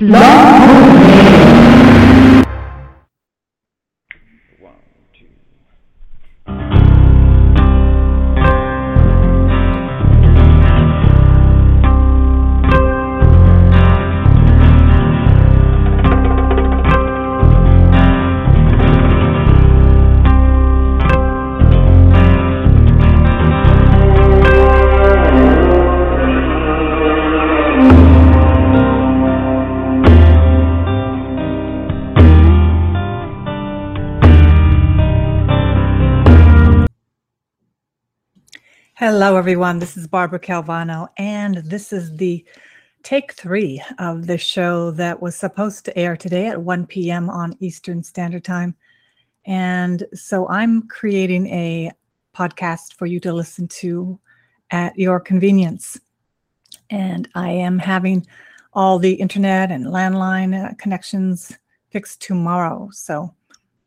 Hello, everyone. This is Barbara Calvano, and this is the take three of the show that was supposed to air today at 1 p.m. on Eastern Standard Time. And so I'm creating a podcast for you to listen to at your convenience. And I am having all the internet and landline uh, connections fixed tomorrow. So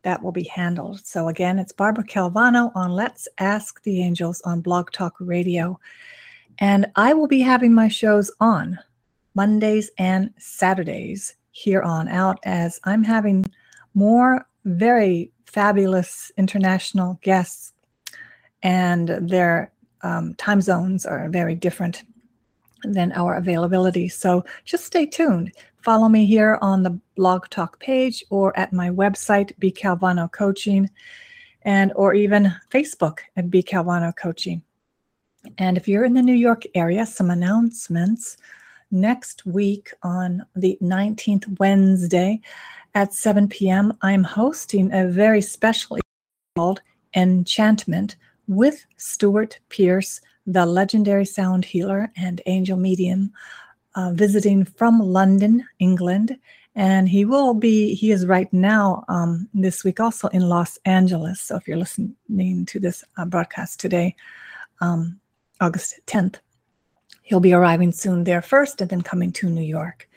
that will be handled. So again, it's Barbara Calvano on Let's Ask the Angels on Blog Talk Radio. And I will be having my shows on Mondays and Saturdays here on out as I'm having more very fabulous international guests and their um, time zones are very different than our availability. So just stay tuned. Follow me here on the blog talk page or at my website, B Calvano Coaching, and or even Facebook at B Calvano Coaching. And if you're in the New York area, some announcements. Next week on the 19th Wednesday at 7 p.m., I'm hosting a very special called Enchantment with Stewart Pearce, the legendary sound healer and angel medium uh, visiting from London, England. And he will be, he is right now um, this week also in Los Angeles. So if you're listening to this uh, broadcast today, um, August 10th, he'll be arriving soon there first and then coming to New York.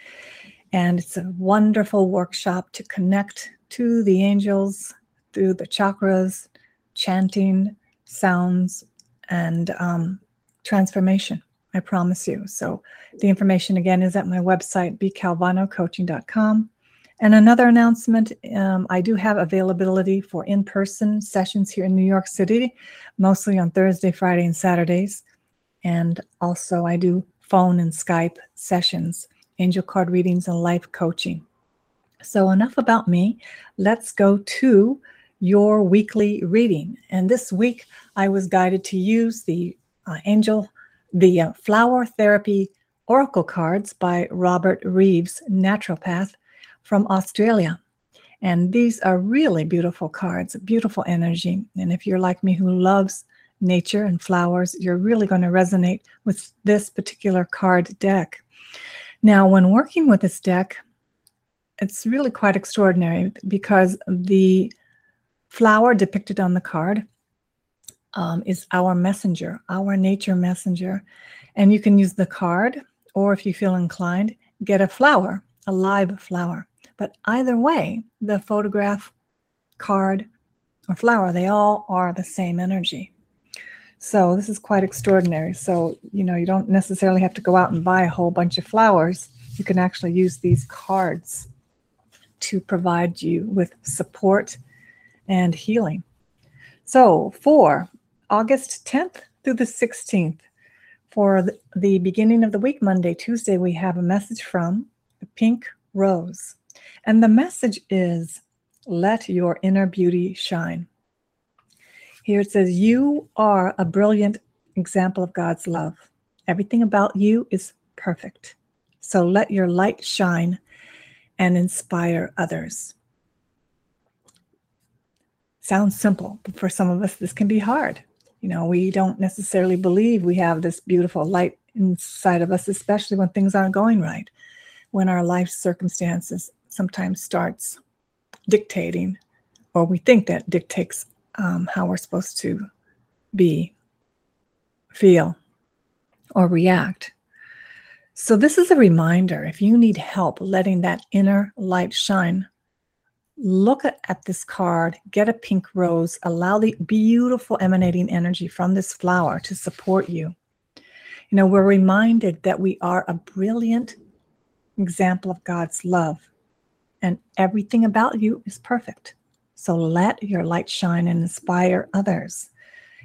And it's a wonderful workshop to connect to the angels through the chakras, chanting, sounds, and um, transformation. I promise you. So the information again is at my website, bcalvanocoaching.com. And another announcement um, I do have availability for in person sessions here in New York City, mostly on Thursday, Friday, and Saturdays. And also, I do phone and Skype sessions, angel card readings, and life coaching. So, enough about me. Let's go to your weekly reading. And this week, I was guided to use the uh, angel the uh, Flower Therapy Oracle cards by Robert Reeves, naturopath from Australia. And these are really beautiful cards, beautiful energy. And if you're like me who loves nature and flowers, you're really going to resonate with this particular card deck. Now, when working with this deck, it's really quite extraordinary because the flower depicted on the card um, is our messenger, our nature messenger. And you can use the card, or if you feel inclined, get a flower, a live flower. But either way, the photograph, card, or flower, they all are the same energy. So this is quite extraordinary. So, you know, you don't necessarily have to go out and buy a whole bunch of flowers. You can actually use these cards to provide you with support and healing. So, for August 10th through the 16th. For the beginning of the week, Monday, Tuesday, we have a message from the Pink Rose. And the message is let your inner beauty shine. Here it says, You are a brilliant example of God's love. Everything about you is perfect. So let your light shine and inspire others. Sounds simple, but for some of us, this can be hard. You know, we don't necessarily believe we have this beautiful light inside of us, especially when things aren't going right, when our life circumstances sometimes starts dictating, or we think that dictates um, how we're supposed to be, feel, or react. So, this is a reminder if you need help letting that inner light shine, look at, at this card, get a pink rose, allow the beautiful emanating energy from this flower to support you. You know, we're reminded that we are a brilliant example of God's love, and everything about you is perfect. So let your light shine and inspire others.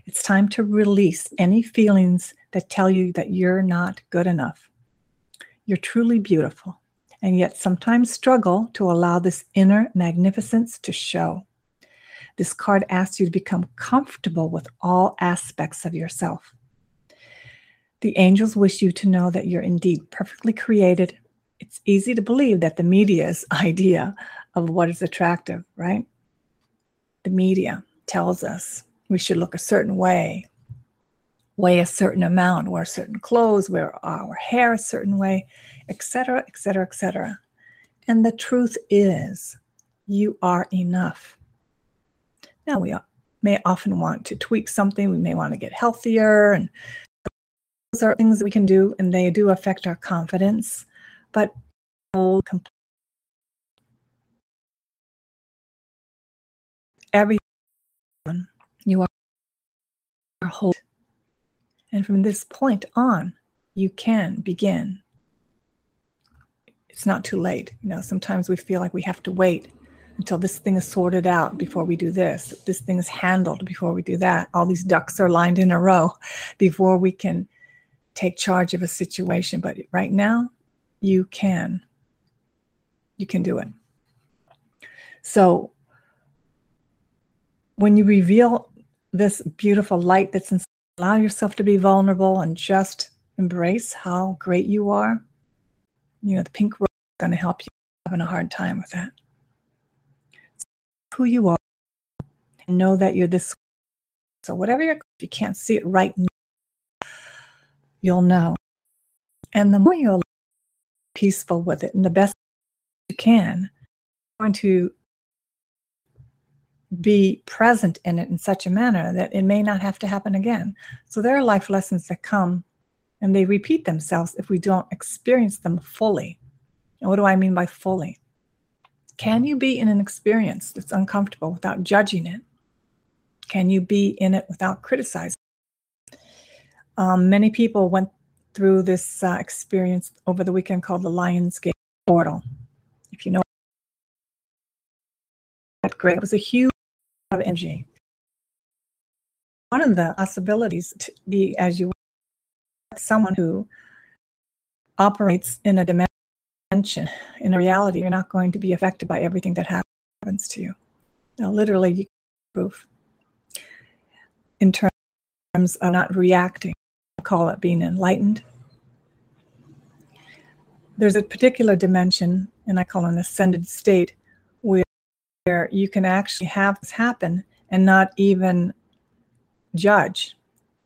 It's time to release any feelings that tell you that you're not good enough. You're truly beautiful, and yet sometimes struggle to allow this inner magnificence to show. This card asks you to become comfortable with all aspects of yourself. The angels wish you to know that you're indeed perfectly created. It's easy to believe that the media's idea of what is attractive, right? The media tells us we should look a certain way, weigh a certain amount, wear certain clothes, wear our hair a certain way, etc., etc., etc. And the truth is, you are enough. Now, we may often want to tweak something, we may want to get healthier, and those are things that we can do, and they do affect our confidence. But every you are whole. And from this point on, you can begin. It's not too late. You know, sometimes we feel like we have to wait until this thing is sorted out before we do this. This thing is handled before we do that. All these ducks are lined in a row before we can take charge of a situation. But right now, you can. You can do it. So when you reveal this beautiful light that's inside, allow yourself to be vulnerable and just embrace how great you are. You know, the pink rose is going to help you having a hard time with that who you are and know that you're this. So whatever you're, if you can't see it right now, you'll know. And the more you're peaceful with it and the best you can, going to be present in it in such a manner that it may not have to happen again. So there are life lessons that come and they repeat themselves if we don't experience them fully. And what do I mean by fully? Can you be in an experience that's uncomfortable without judging it? Can you be in it without criticizing? Um, many people went through this uh, experience over the weekend called the Lionsgate Portal. If you know that, great. It was a huge of energy. One of the possibilities to be, as you someone who operates in a dimension in a reality, you're not going to be affected by everything that happens to you. Now, literally, you proof in terms of not reacting. I call it being enlightened. There's a particular dimension, and I call an ascended state, where, where you can actually have this happen and not even judge.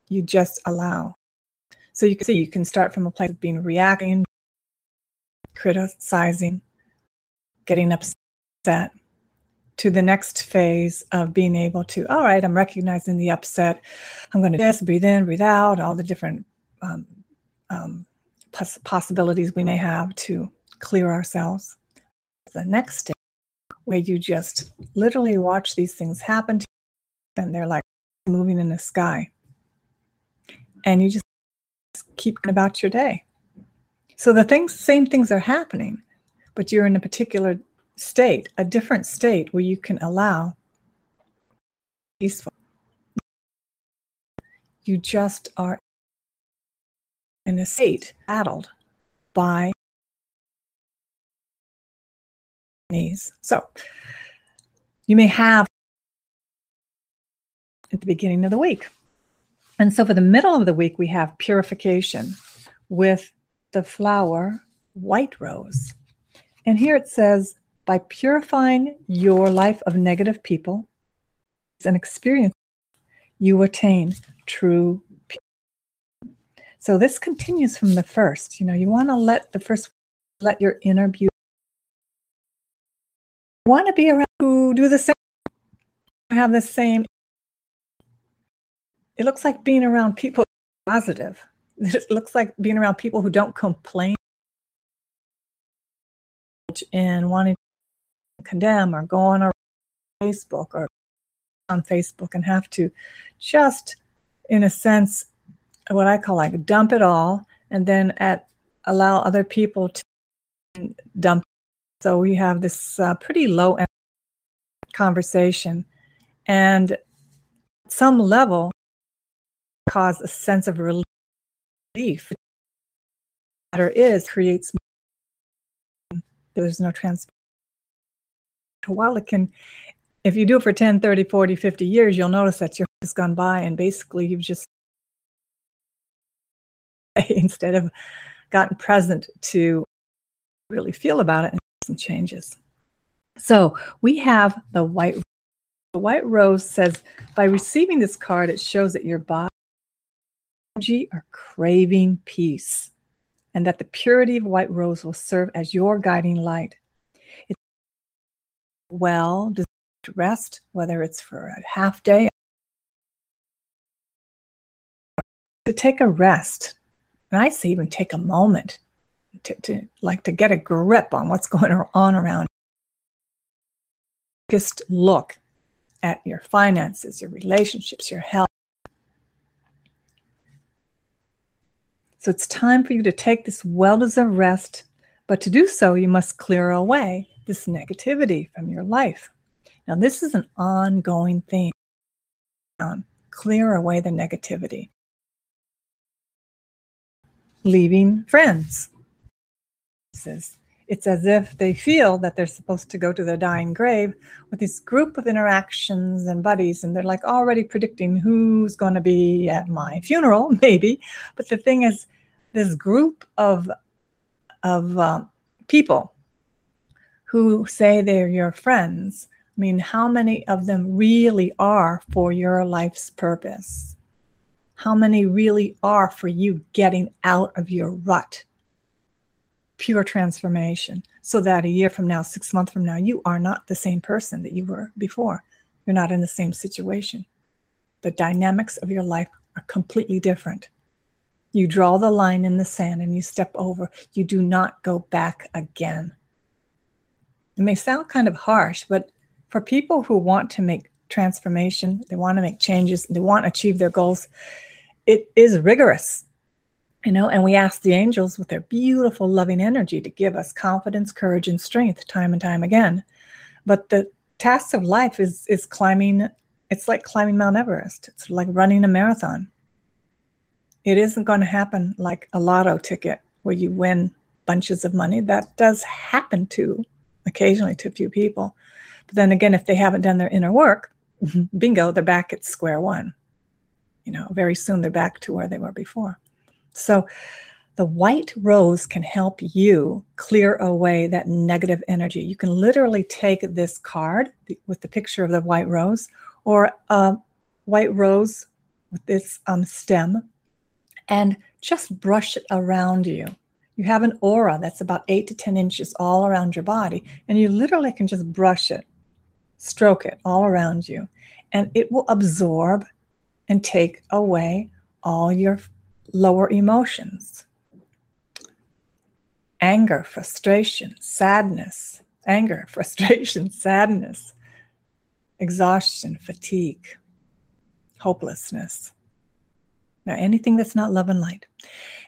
You just allow. So you can see you can start from a place of being reacting, criticizing, getting upset, to the next phase of being able to, all right, I'm recognizing the upset. I'm going to just breathe in, breathe out, all the different um, um, poss- possibilities we may have to clear ourselves. The next step, where you just literally watch these things happen to you, and they're like moving in the sky. And you just keep about your day. So the things, same things are happening, but you're in a particular state, a different state where you can allow peaceful. You just are in a state addled by these. So you may have at the beginning of the week. And so for the middle of the week, we have purification with the flower white rose. And here it says, by purifying your life of negative people and experience, you attain true peace. So this continues from the first. You know, you want to let the first, let your inner beauty. Want to be around who do the same, have the same. It looks like being around people positive it looks like being around people who don't complain and wanting to condemn or go on Facebook or on Facebook and have to just, in a sense, what I call like dump it all and then at allow other people to dump. So we have this uh, pretty low end conversation, and at some level, cause a sense of relief. Matter is creates. There's no trans. While it can, if you do it for 10, 30, 40, 50 years, you'll notice that your has gone by and basically you've just instead of gotten present to really feel about it and some changes. So we have the white the white rose says by receiving this card, it shows that your body are craving peace and that the purity of white rose will serve as your guiding light. It's well to rest, whether it's for a half day, to take a rest. And I say even take a moment to, to like to get a grip on what's going on around. Just look at your finances, your relationships, your health. So it's time for you to take this well deserved rest, but to do so, you must clear away this negativity from your life. Now, this is an ongoing thing. Um, clear away the negativity. Leaving friends it's as if they feel that they're supposed to go to their dying grave with this group of interactions and buddies, and they're like already predicting who's going to be at my funeral, maybe. But the thing is, this group of of um, people who say they're your friends. I mean, how many of them really are for your life's purpose? How many really are for you getting out of your rut? pure transformation so that a year from now, six months from now, you are not the same person that you were before. You're not in the same situation. The dynamics of your life are completely different. You draw the line in the sand and you step over. You do not go back again. It may sound kind of harsh, but for people who want to make transformation, they want to make changes, they want to achieve their goals, it is rigorous you know and we ask the angels with their beautiful loving energy to give us confidence courage and strength time and time again but the task of life is is climbing it's like climbing mount everest it's like running a marathon it isn't going to happen like a lotto ticket where you win bunches of money. That does happen to occasionally to a few people. But then again if they haven't done their inner work bingo they're back at square one. You know very soon they're back to where they were before. So the white rose can help you clear away that negative energy. You can literally take this card with the picture of the white rose or a white rose with this um, stem and just brush it around you. You have an aura that's about eight to 10 inches all around your body, and you literally can just brush it, stroke it all around you, and it will absorb and take away all your lower emotions anger, frustration, sadness, anger, frustration, sadness, exhaustion, fatigue, hopelessness. Now, anything that's not love and light.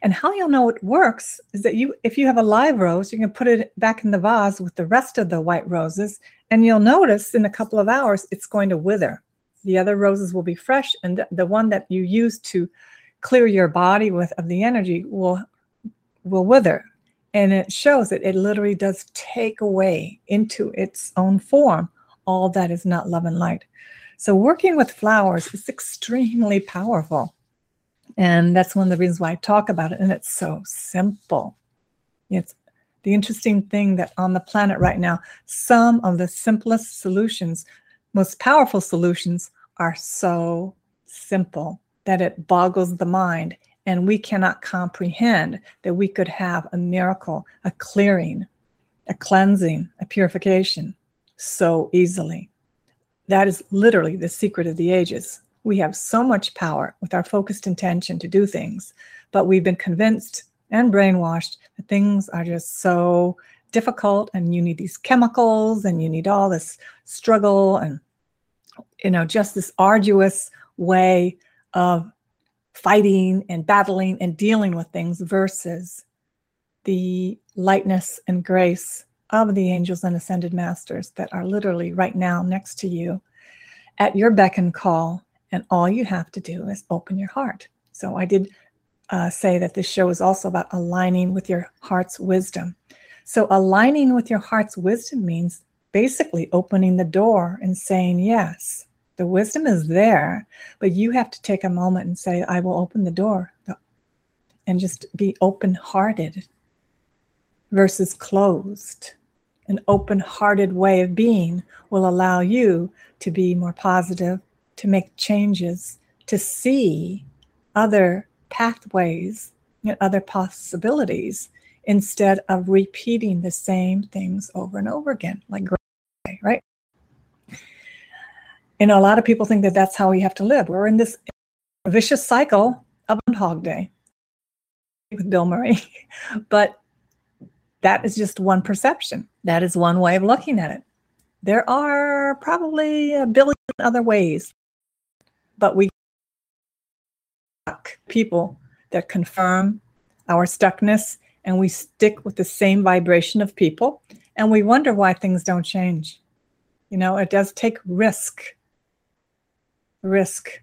And how you'll know it works is that you, if you have a live rose, you can put it back in the vase with the rest of the white roses, and you'll notice in a couple of hours it's going to wither. The other roses will be fresh, and the, one that you use to clear your body with of the energy will will wither and it shows that it literally does take away into its own form all that is not love and light so working with flowers is extremely powerful and that's one of the reasons why i talk about it and it's so simple it's the interesting thing that on the planet right now some of the simplest solutions most powerful solutions are so simple that it boggles the mind and we cannot comprehend that we could have a miracle, a clearing, a cleansing, a purification so easily. That is literally the secret of the ages. We have so much power with our focused intention to do things, but we've been convinced and brainwashed that things are just so difficult and you need these chemicals and you need all this struggle and you know just this arduous way of fighting and battling and dealing with things versus the lightness and grace of the angels and ascended masters that are literally right now next to you at your beck and call. And all you have to do is open your heart. So I did uh, say that this show is also about aligning with your heart's wisdom. So aligning with your heart's wisdom means basically opening the door and saying, yes, the wisdom is there, but you have to take a moment and say, I will open the door and just be open hearted versus closed. An open hearted way of being will allow you to be more positive, to make changes, to see other pathways and other possibilities instead of repeating the same things over and over again, like right? You know, a lot of people think that that's how we have to live. We're in this vicious cycle of Hog Day with Bill Murray, but that is just one perception. That is one way of looking at it. There are probably a billion other ways, but we people that confirm our stuckness and we stick with the same vibration of people and we wonder why things don't change. You know, it does take risk, risk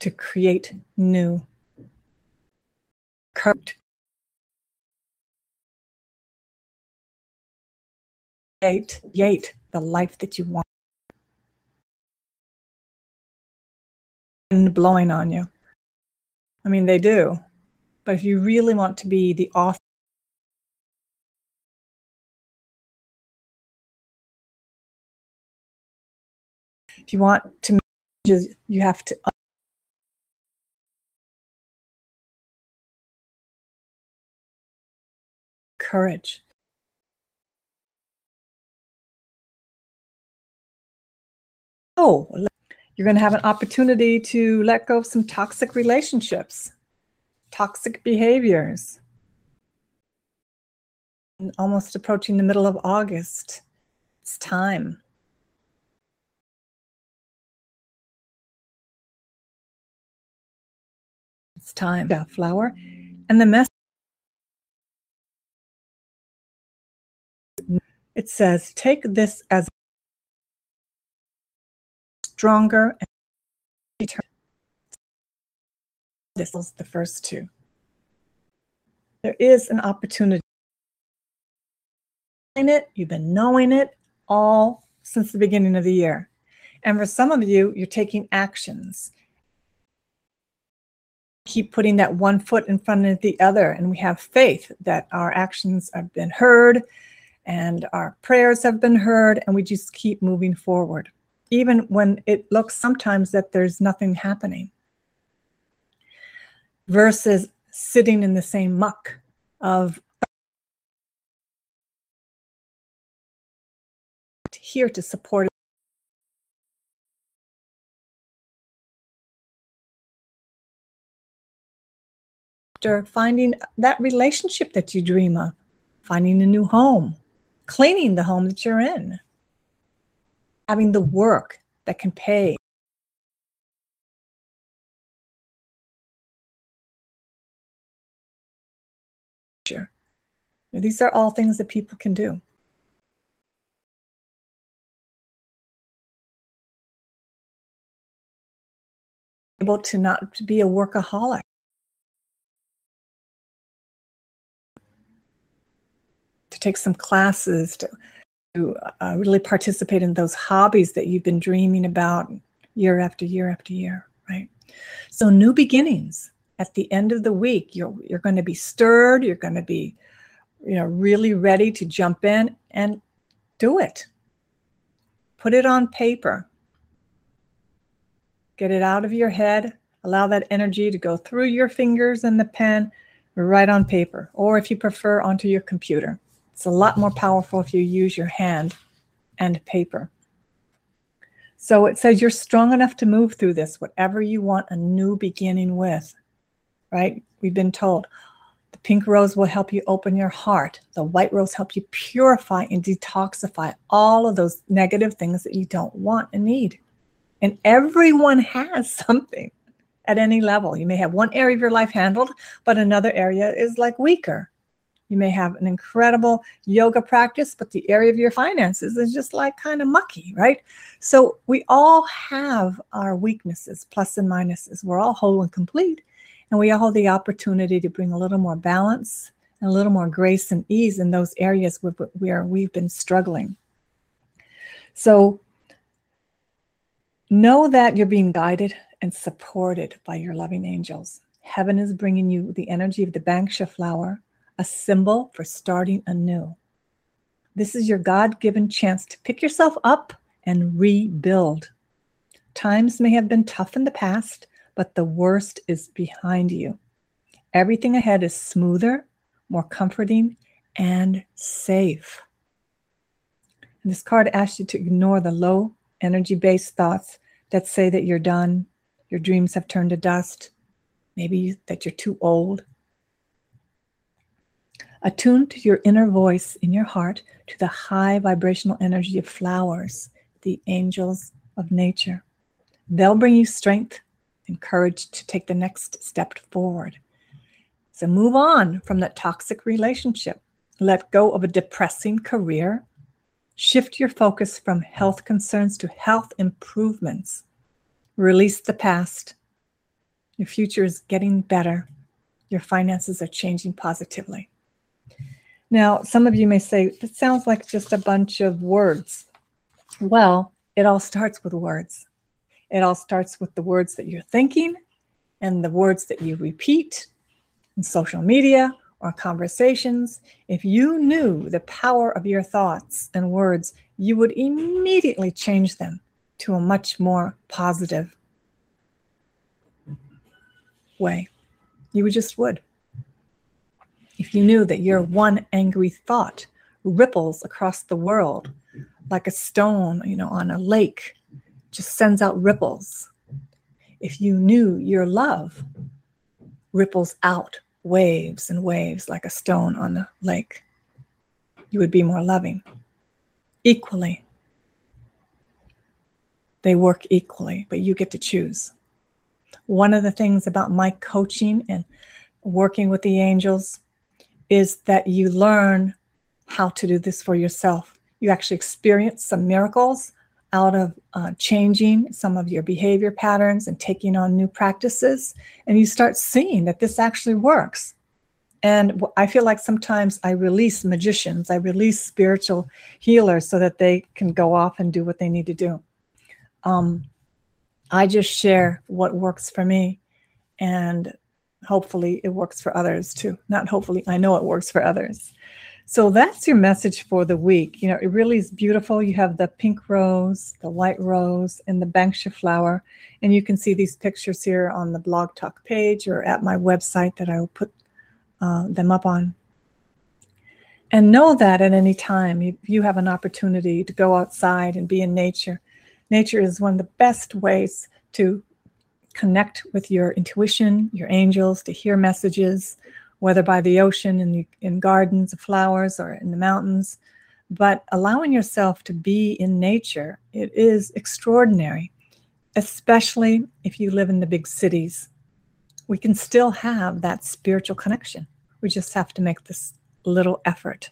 to create new. Create create the life that you want. And blowing on you. I mean, they do. But if you really want to be the author, if you want to, you have to courage. Oh, you're going to have an opportunity to let go of some toxic relationships, toxic behaviors. And almost approaching the middle of August. It's time. It's time. Yeah, flower. And the message it says, take this as stronger and determined. This is the first two. There is an opportunity. It, you've been knowing it all since the beginning of the year. And for some of you, you're taking actions. Keep putting that one foot in front of the other. And we have faith that our actions have been heard and our prayers have been heard, and we just keep moving forward even when it looks sometimes that there's nothing happening, versus sitting in the same muck of here to support after finding that relationship that you dream of, finding a new home, cleaning the home that you're in having the work that can pay. These are all things that people can do. Able to not to be a workaholic. To take some classes, to uh, really participate in those hobbies that you've been dreaming about year after year after year, right? So new beginnings. At the end of the week, you're you're going to be stirred. You're going to be, you know, really ready to jump in and do it. Put it on paper. Get it out of your head. Allow that energy to go through your fingers and the pen, right on paper, or if you prefer, onto your computer. It's a lot more powerful if you use your hand and paper. So it says you're strong enough to move through this, whatever you want a new beginning with, right? We've been told the pink rose will help you open your heart. The white rose help you purify and detoxify all of those negative things that you don't want and need. And everyone has something at any level. You may have one area of your life handled, but another area is like weaker You may have an incredible yoga practice, but the area of your finances is just like kind of mucky, right? So we all have our weaknesses, plus and minuses. We're all whole and complete. And we all have the opportunity to bring a little more balance and a little more grace and ease in those areas where we've been struggling. So know that you're being guided and supported by your loving angels. Heaven is bringing you the energy of the Banksia flower, a symbol for starting anew. This is your God given chance to pick yourself up and rebuild. Times may have been tough in the past, but the worst is behind you. Everything ahead is smoother, more comforting, and safe. And this card asks you to ignore the low energy based thoughts that say that you're done, your dreams have turned to dust, maybe that you're too old. Attune to your inner voice in your heart, to the high vibrational energy of flowers, the angels of nature. They'll bring you strength and courage to take the next step forward. So move on from that toxic relationship. Let go of a depressing career. Shift your focus from health concerns to health improvements. Release the past. Your future is getting better. Your finances are changing positively. Now, some of you may say, that sounds like just a bunch of words. Well, it all starts with words. It all starts with the words that you're thinking and the words that you repeat in social media or conversations. If you knew the power of your thoughts and words, you would immediately change them to a much more positive way. You just would. If you knew that your one angry thought ripples across the world like a stone, you know, on a lake, just sends out ripples. If you knew your love ripples out waves and waves like a stone on the lake, you would be more loving. Equally. They work equally, but you get to choose. One of the things about my coaching and working with the angels is that you learn how to do this for yourself you actually experience some miracles out of uh, changing some of your behavior patterns and taking on new practices. And you start seeing that this actually works. And I feel like sometimes I release magicians, I release spiritual healers so that they can go off and do what they need to do. Um, I just share what works for me. And hopefully it works for others too. Not hopefully, I know it works for others. So that's your message for the week. You know, it really is beautiful. You have the pink rose, the white rose, and the banksia flower. And you can see these pictures here on the blog talk page or at my website that I will put uh, them up on. And know that at any time you, you have an opportunity to go outside and be in nature. Nature is one of the best ways to connect with your intuition, your angels, to hear messages, whether by the ocean, in, the, in gardens of flowers, or in the mountains. But allowing yourself to be in nature, it is extraordinary, especially if you live in the big cities. We can still have that spiritual connection. We just have to make this little effort.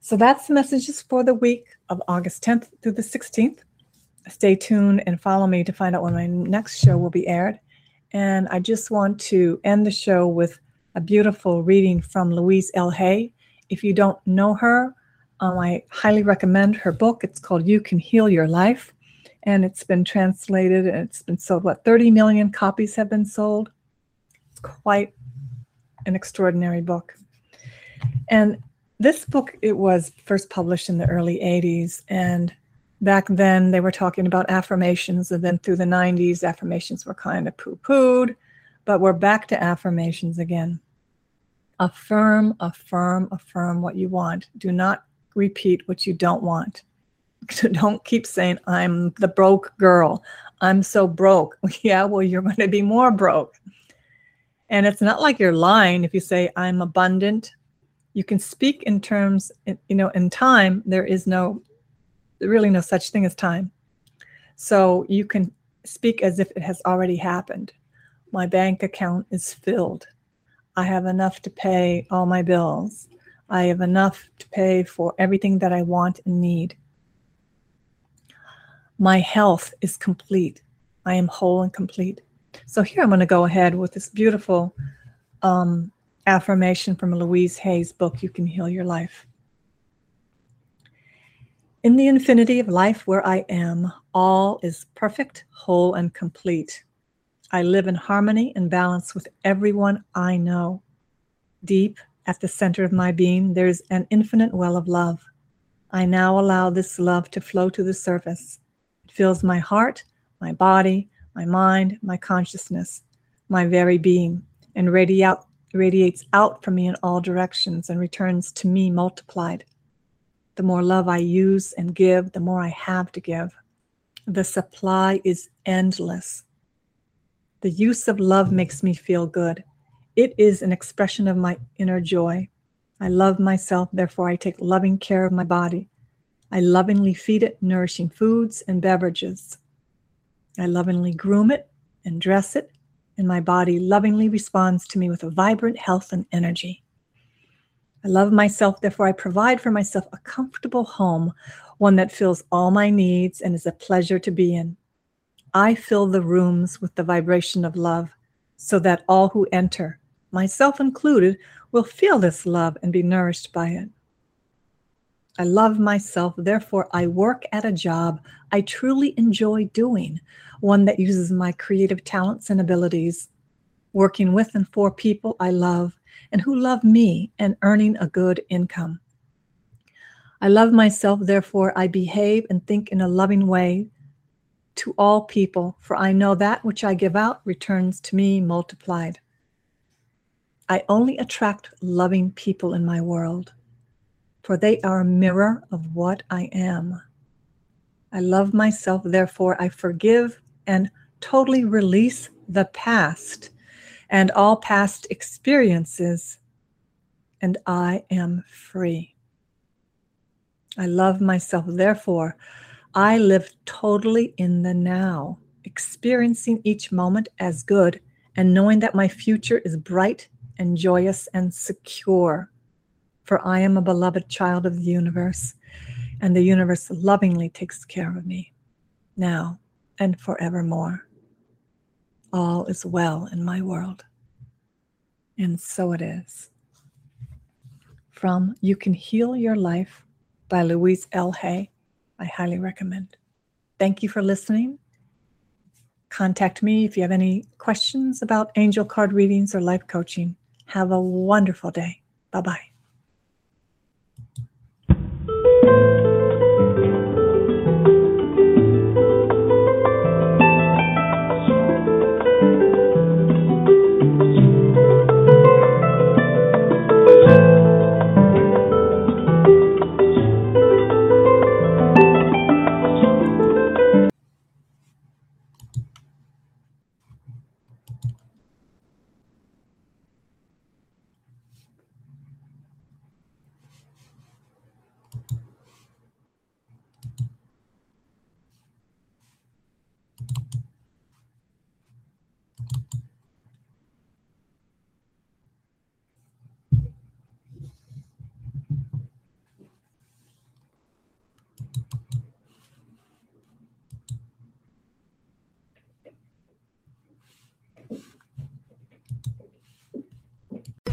So that's the messages for the week of August 10th through the 16th. Stay tuned and follow me to find out when my next show will be aired. And I just want to end the show with a beautiful reading from Louise L. Hay. If you don't know her, um, I highly recommend her book. It's called You Can Heal Your Life. And it's been translated and it's been sold, what, 30 million copies have been sold? It's quite an extraordinary book. And this book, it was first published in the early 80s. And back then they were talking about affirmations and then through the 90s affirmations were kind of poo-pooed. But we're back to affirmations again. Affirm affirm affirm what you want. Do not repeat what you don't want. So don't keep saying i'm the broke girl. I'm so broke. Yeah well you're going to be more broke. And it's not like you're lying if you say i'm abundant. You can speak in terms you know in time there is no really no such thing as time. So you can speak as if it has already happened. My bank account is filled. I have enough to pay all my bills. I have enough to pay for everything that I want and need. My health is complete. I am whole and complete. So here I'm going to go ahead with this beautiful um, affirmation from Louise Hay's book, You Can Heal Your Life. In the infinity of life where I am, all is perfect, whole, and complete. I live in harmony and balance with everyone I know. Deep at the center of my being, there's an infinite well of love. I now allow this love to flow to the surface. It fills my heart, my body, my mind, my consciousness, my very being, and radiates out from me in all directions and returns to me multiplied. The more love I use and give, the more I have to give. The supply is endless. The use of love makes me feel good. It is an expression of my inner joy. I love myself, therefore, I take loving care of my body. I lovingly feed it nourishing foods and beverages. I lovingly groom it and dress it, and my body lovingly responds to me with a vibrant health and energy. I love myself, therefore, I provide for myself a comfortable home, one that fills all my needs and is a pleasure to be in. I fill the rooms with the vibration of love so that all who enter, myself included, will feel this love and be nourished by it. I love myself, therefore, I work at a job I truly enjoy doing, one that uses my creative talents and abilities, working with and for people I love and who love me and earning a good income. I love myself, therefore, I behave and think in a loving way to all people, for I know that which I give out returns to me multiplied. I only attract loving people in my world, for they are a mirror of what I am. I love myself, therefore, I forgive and totally release the past and all past experiences, and I am free. I love myself, therefore, I live totally in the now, experiencing each moment as good and knowing that my future is bright and joyous and secure. For I am a beloved child of the universe, and the universe lovingly takes care of me now and forevermore. All is well in my world. And so it is. From You Can Heal Your Life by Louise L. Hay. I highly recommend. Thank you for listening. Contact me if you have any questions about angel card readings or life coaching. Have a wonderful day. Bye bye.